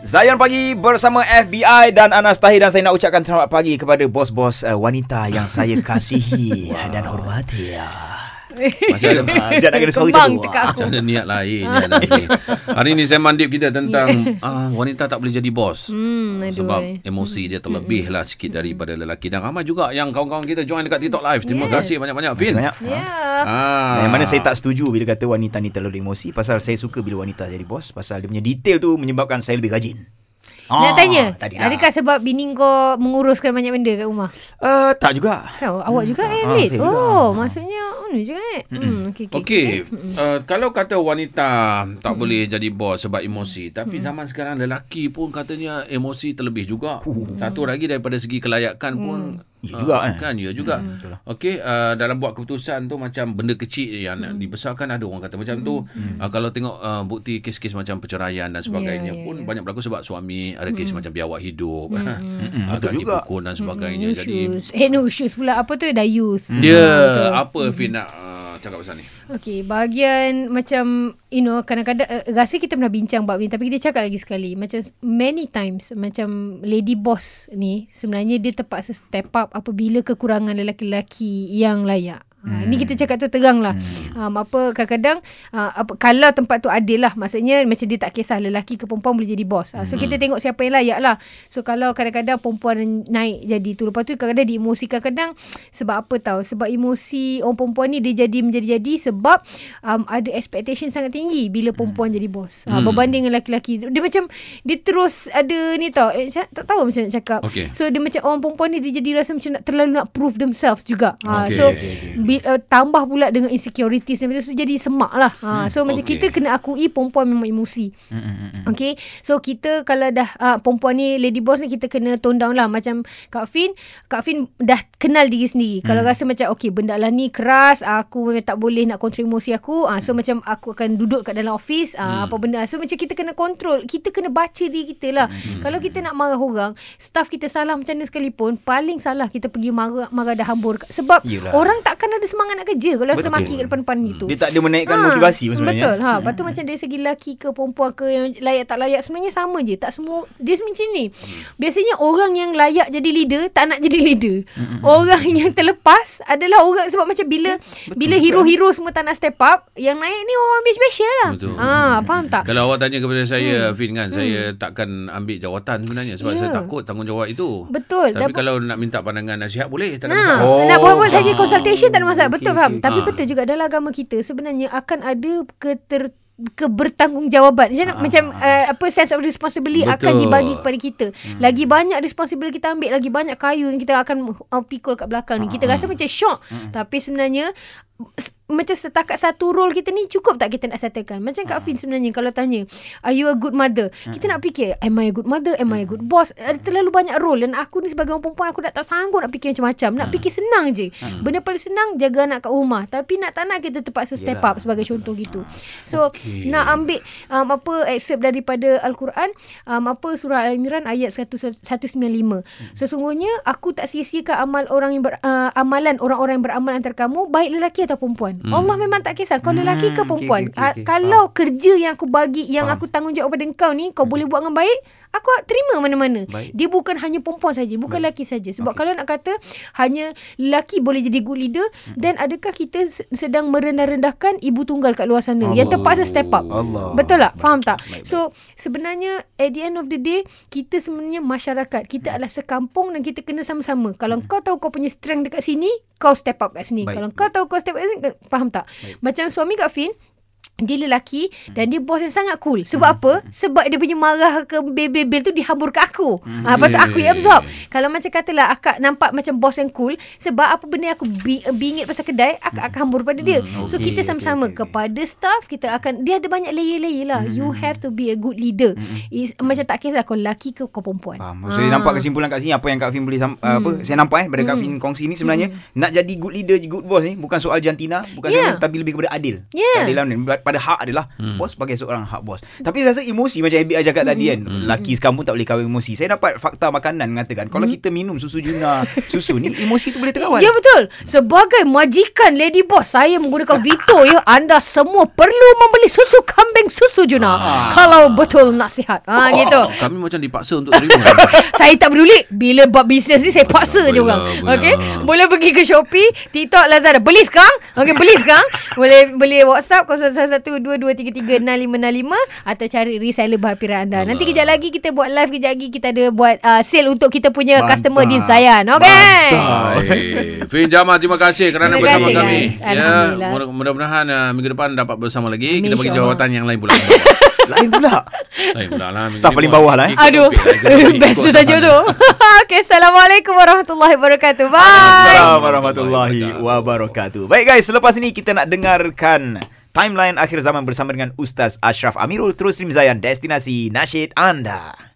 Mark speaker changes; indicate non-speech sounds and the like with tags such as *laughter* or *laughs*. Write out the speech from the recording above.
Speaker 1: Zayan Pagi bersama FBI dan Anas Tahir dan saya nak ucapkan selamat pagi kepada bos-bos uh, wanita yang saya kasihi *laughs* dan hormati. Ya. *laughs*
Speaker 2: Macam ada
Speaker 1: Siap nak kena suara
Speaker 3: Kembang
Speaker 1: macam
Speaker 2: macam ada niat lain. *laughs* Hari ni saya mandip kita tentang ah, wanita tak boleh jadi bos.
Speaker 3: Hmm, aduh,
Speaker 2: Sebab
Speaker 3: eh.
Speaker 2: emosi dia terlebih lah sikit daripada lelaki. Dan ramai juga yang kawan-kawan kita join dekat TikTok Live. Terima
Speaker 3: Yes.
Speaker 2: kasih banyak-banyak Fin.
Speaker 1: Banyak.
Speaker 3: Ya.
Speaker 2: Ah.
Speaker 1: Yang mana saya tak setuju bila kata wanita ni terlalu emosi pasal saya suka bila wanita jadi bos pasal dia punya detail tu menyebabkan saya lebih rajin.
Speaker 3: Nak tanya,
Speaker 1: tadi lah.
Speaker 3: adakah sebab bini kau menguruskan banyak benda kat rumah?
Speaker 1: Uh, tak juga.
Speaker 3: Tahu, awak juga eh,
Speaker 1: Ah, saya juga.
Speaker 3: Oh, maksudnya, oh, ni juga eh. Hmm, okey, okey.
Speaker 2: Okey, uh, kalau kata wanita tak
Speaker 3: Hmm.
Speaker 2: boleh jadi bos sebab emosi, tapi zaman sekarang lelaki pun katanya emosi terlebih juga. Satu lagi daripada segi kelayakan pun
Speaker 1: Ya juga, eh.
Speaker 2: kan ya juga. Okey, uh, dalam buat keputusan tu macam benda kecil yang nak dibesarkan ada orang kata macam tu. Uh, kalau tengok uh, bukti kes-kes macam perceraian dan sebagainya
Speaker 3: Ya, ya,
Speaker 2: pun
Speaker 3: ya.
Speaker 2: banyak berlaku sebab suami ada kes macam biawak hidup,
Speaker 1: Mm-mm,
Speaker 2: agak *laughs*
Speaker 1: betul juga.
Speaker 2: dipukul dan sebagainya.
Speaker 3: No
Speaker 2: Jadi
Speaker 3: shoes. Eh, no shoes pula. Apa tu? Dayus.
Speaker 2: dia apa Fin nak uh, cakap pasal ni?
Speaker 3: Okey, bahagian macam you know kadang-kadang uh, rasa kita pernah bincang bab ni tapi kita cakap lagi sekali macam many times macam lady boss ni sebenarnya dia terpaksa step up apabila kekurangan lelaki-lelaki yang layak. Ha, ni kita cakap tu terang lah. Um, apa kadang-kadang uh, apa, kalau tempat tu adil lah. Maksudnya macam dia tak kisah lelaki ke perempuan boleh jadi bos. Uh, so kita tengok siapa yang layak lah. So kalau kadang-kadang perempuan naik jadi tu. Lepas tu kadang-kadang diemosikan. Kadang sebab apa tahu? Sebab emosi orang perempuan ni dia jadi menjadi-jadi sebab um, ada expectation sangat tinggi bila perempuan jadi bos. Uh, berbanding dengan lelaki-lelaki. Dia macam dia terus ada ni tau. Eh, tak tahu macam nak cakap.
Speaker 2: Okey.
Speaker 3: So dia macam orang perempuan ni dia jadi rasa macam nak terlalu nak prove themselves juga. Ha,
Speaker 2: Okey,
Speaker 3: so
Speaker 2: okey,
Speaker 3: bi, uh, tambah pula dengan insecurities dan so jadi semak lah. Ha, so macam
Speaker 2: Okey.
Speaker 3: kita kena akui perempuan memang emosi. Okay. So kita kalau dah uh, perempuan ni lady boss ni kita kena tone down lah. Macam Kak Fin, Kak Fin dah kenal diri sendiri. Kalau rasa macam okay benda lah ni keras, aku memang tak boleh nak kontrol emosi aku. Uh, so macam aku akan duduk kat dalam office, uh, apa benda. So macam kita kena kontrol. Kita kena baca diri kita lah. Kalau kita nak marah orang, staff kita salah macam mana sekalipun, paling salah kita pergi marah, marah dah hambur. Sebab
Speaker 1: Yelah.
Speaker 3: orang takkan ada semangat nak kerja kalau
Speaker 2: Betul.
Speaker 3: kita maki kat depan-depan gitu.
Speaker 1: Dia tak ada menaikkan
Speaker 3: Ha,
Speaker 1: motivasi pun sebenarnya.
Speaker 3: Betul. Ha, lepas tu macam dari segi lelaki ke perempuan ke yang layak tak layak sebenarnya sama je. Tak semua dia macam ni. Biasanya orang yang layak jadi leader tak nak jadi leader. Orang *laughs* yang terlepas adalah orang sebab macam bila bila hero-hero semua tak nak step up, yang naik ni orang special lah.
Speaker 2: Betul.
Speaker 3: Ha, faham tak?
Speaker 2: Kalau awak tanya kepada saya, hmm. Fin kan, saya takkan ambil jawatan sebenarnya sebab
Speaker 3: Ya.
Speaker 2: saya takut tanggungjawab itu.
Speaker 3: Betul.
Speaker 2: Tapi
Speaker 3: Dan-
Speaker 2: kalau nak minta pandangan nasihat boleh, tak ada
Speaker 3: Ha,
Speaker 2: masalah.
Speaker 1: Oh,
Speaker 3: nak buat-buat saja consultation tak ada masalah. Betul
Speaker 1: Okey,
Speaker 3: faham.
Speaker 1: okey.
Speaker 3: Tapi
Speaker 2: Ha.
Speaker 3: betul juga dalam agama kita sebenarnya akan ada keter kebertanggungjawab macam
Speaker 1: Ah.
Speaker 3: macam uh, apa sense of responsibility
Speaker 2: Betul.
Speaker 3: akan dibagi kepada kita lagi banyak responsibility kita ambil lagi banyak kayu yang kita akan uh, pikul kat belakang ni kita
Speaker 1: Ah.
Speaker 3: rasa macam shock tapi sebenarnya macam setakat satu role kita ni cukup tak kita nak settlekan? Macam
Speaker 1: Ah.
Speaker 3: Kak Fin sebenarnya kalau tanya are you a good mother? Kita nak fikir am I a good mother? Am I a good boss? Ada terlalu banyak role dan aku ni sebagai orang perempuan aku dah tak sanggup nak fikir macam-macam. Nak fikir senang je. Benda paling senang jaga anak kat rumah. Tapi nak tak nak kita terpaksa step
Speaker 1: Yelah.
Speaker 3: up sebagai contoh gitu. So okay. nak ambil um, apa excerpt daripada al-Quran um, apa surah al-imran ayat 195 sesungguhnya aku tak sia-siakan amal orang yang ber, uh, amalan orang-orang yang beramal antara kamu baik lelaki atau perempuan? Allah memang tak kisah. Kau lelaki ke
Speaker 1: Hmm,
Speaker 3: perempuan?
Speaker 1: okey, okey,
Speaker 3: Ah,
Speaker 1: okey.
Speaker 3: kalau kerja yang aku bagi yang
Speaker 1: Faham.
Speaker 3: aku tanggungjawab pada engkau ni kau boleh buat dengan baik aku terima mana-mana.
Speaker 1: Baik.
Speaker 3: dia bukan hanya perempuan saja bukan lelaki saja. Sebab kalau nak kata hanya lelaki boleh jadi good leader dan adakah kita se- sedang merendah-rendahkan ibu tunggal kat luar sana? Yang terpaksa step up.
Speaker 1: Allah.
Speaker 3: betul tak? Faham tak?
Speaker 2: Baik, baik.
Speaker 3: so sebenarnya at the end of the day kita sebenarnya masyarakat kita adalah sekampung dan kita kena sama-sama. Kalau kau tahu kau punya strength dekat sini kau step up kat sini.
Speaker 1: Baik,
Speaker 3: kalau kau tahu kau step up kat sini faham tak? Macam suami Kak Fin dia lelaki dan dia bos yang sangat cool. Sebab apa? Sebab dia punya marah ke bebel tu dihambur ke aku. Hmm. Ha, lepas tu aku yang absorb. Kalau macam katalah akak nampak macam bos yang cool sebab apa benda yang aku bi- bingit pasal kedai, akak akan hambur pada dia. So
Speaker 1: okey,
Speaker 3: kita
Speaker 1: okey,
Speaker 3: sama-sama
Speaker 1: okey.
Speaker 3: kepada staff kita akan dia ada banyak layer-layer lah. You have to be a good leader. Is, macam tak kisah kau lelaki ke kau perempuan.
Speaker 1: Faham. So, saya nampak kesimpulan kat sini apa yang Kak Fin boleh sam- apa saya nampak eh daripada Kak Fin kongsi ni sebenarnya nak jadi good leader good boss ni bukan soal jantina bukan
Speaker 3: Yeah.
Speaker 1: soal tapi lebih kepada adil.
Speaker 3: Yeah.
Speaker 1: Keadilan ni. Pada hak adalah hmm. bos sebagai seorang hak bos. Tapi saya rasa emosi macam FBI cakap tadi kan.
Speaker 2: Hmm.
Speaker 1: Laki sekarang pun tak boleh kawin emosi. Saya dapat fakta makanan mengatakan kalau kita minum susu juna, susu ni emosi tu boleh terkawal.
Speaker 3: Ya betul. Sebagai majikan Lady Boss, saya menggunakan veto ya. Anda semua perlu membeli susu kambing susu Juna. Kalau betul nasihat. Ha gitu.
Speaker 2: Kami macam dipaksa untuk terima. *laughs*
Speaker 3: saya tak peduli bila bab bisnes ni saya paksa je orang.
Speaker 2: lah, boleh
Speaker 3: Okey. Boleh pergi ke Shopee, TikTok, Lazada. Beli sekarang. Okey, beli sekarang. *laughs* boleh beli WhatsApp 0112236565 atau cari reseller pilihan anda. Nanti kejap lagi kita buat live kejap lagi kita ada buat uh, sale untuk kita punya
Speaker 1: Mantap.
Speaker 3: customer di Zayan. Okey.
Speaker 2: Fin Jamal terima kasih kerana
Speaker 3: Terima
Speaker 2: bersama
Speaker 3: kasih,
Speaker 2: kami.
Speaker 3: guys.
Speaker 2: Ya, mudah- mudah-mudahan uh, minggu depan dapat bersama lagi. Kita bagi jawatan yang lain pula. *laughs*
Speaker 1: Lain pula.
Speaker 2: lain pula lah.
Speaker 1: Staff paling bawah lah, eh.
Speaker 3: Aduh. *laughs* Best tu saja tu. Okey, Assalamualaikum warahmatullahi wabarakatuh. Bye.
Speaker 1: Assalamualaikum warahmatullahi wabarakatuh. Baik guys, selepas ini kita nak dengarkan timeline akhir zaman bersama dengan Ustaz Ashraf Amirul terus stream Zayan destinasi nasyid anda.